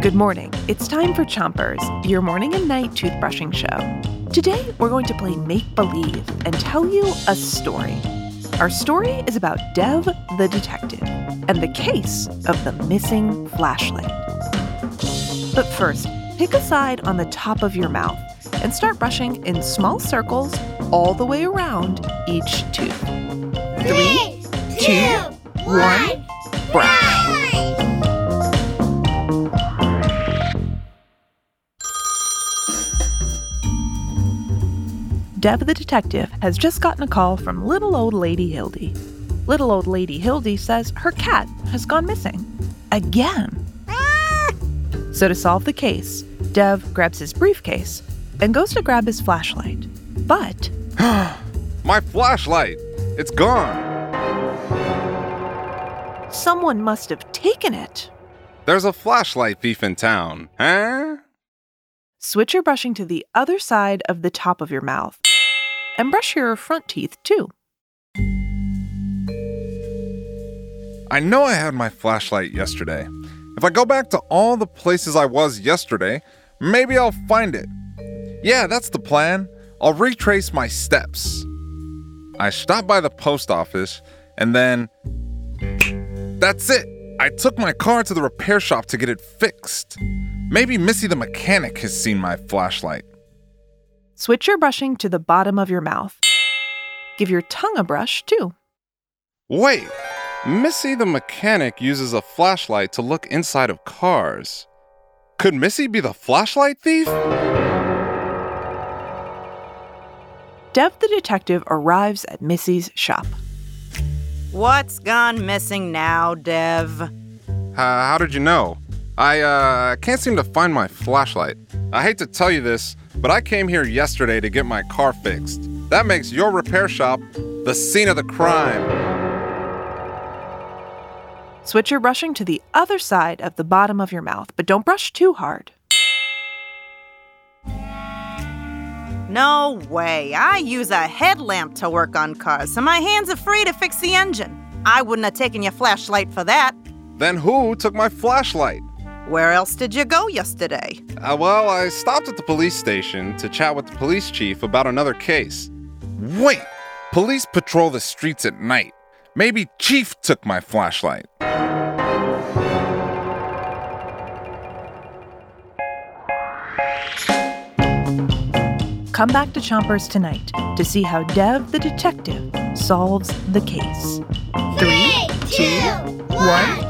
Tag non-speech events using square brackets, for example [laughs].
Good morning. It's time for Chompers, your morning and night toothbrushing show. Today, we're going to play Make Believe and tell you a story. Our story is about Dev the detective and the case of the missing flashlight. But first, pick a side on the top of your mouth and start brushing in small circles all the way around each tooth. Three, two, one, brush. Dev the detective has just gotten a call from little old lady Hildy. Little old lady Hildy says her cat has gone missing. Again. [laughs] So, to solve the case, Dev grabs his briefcase and goes to grab his flashlight. But. [gasps] My flashlight! It's gone! Someone must have taken it. There's a flashlight thief in town, huh? Switch your brushing to the other side of the top of your mouth. And brush your front teeth too. I know I had my flashlight yesterday. If I go back to all the places I was yesterday, maybe I'll find it. Yeah, that's the plan. I'll retrace my steps. I stopped by the post office and then. That's it! I took my car to the repair shop to get it fixed. Maybe Missy the mechanic has seen my flashlight. Switch your brushing to the bottom of your mouth. Give your tongue a brush too. Wait! Missy the mechanic uses a flashlight to look inside of cars. Could Missy be the flashlight thief? Dev the detective arrives at Missy's shop. What's gone missing now, Dev? Uh, how did you know? I uh, can't seem to find my flashlight. I hate to tell you this, but I came here yesterday to get my car fixed. That makes your repair shop the scene of the crime. Switch your brushing to the other side of the bottom of your mouth, but don't brush too hard. No way. I use a headlamp to work on cars, so my hands are free to fix the engine. I wouldn't have taken your flashlight for that. Then who took my flashlight? Where else did you go yesterday? Uh, well, I stopped at the police station to chat with the police chief about another case. Wait! Police patrol the streets at night. Maybe Chief took my flashlight. Come back to Chompers tonight to see how Dev the detective solves the case. Three, two, one,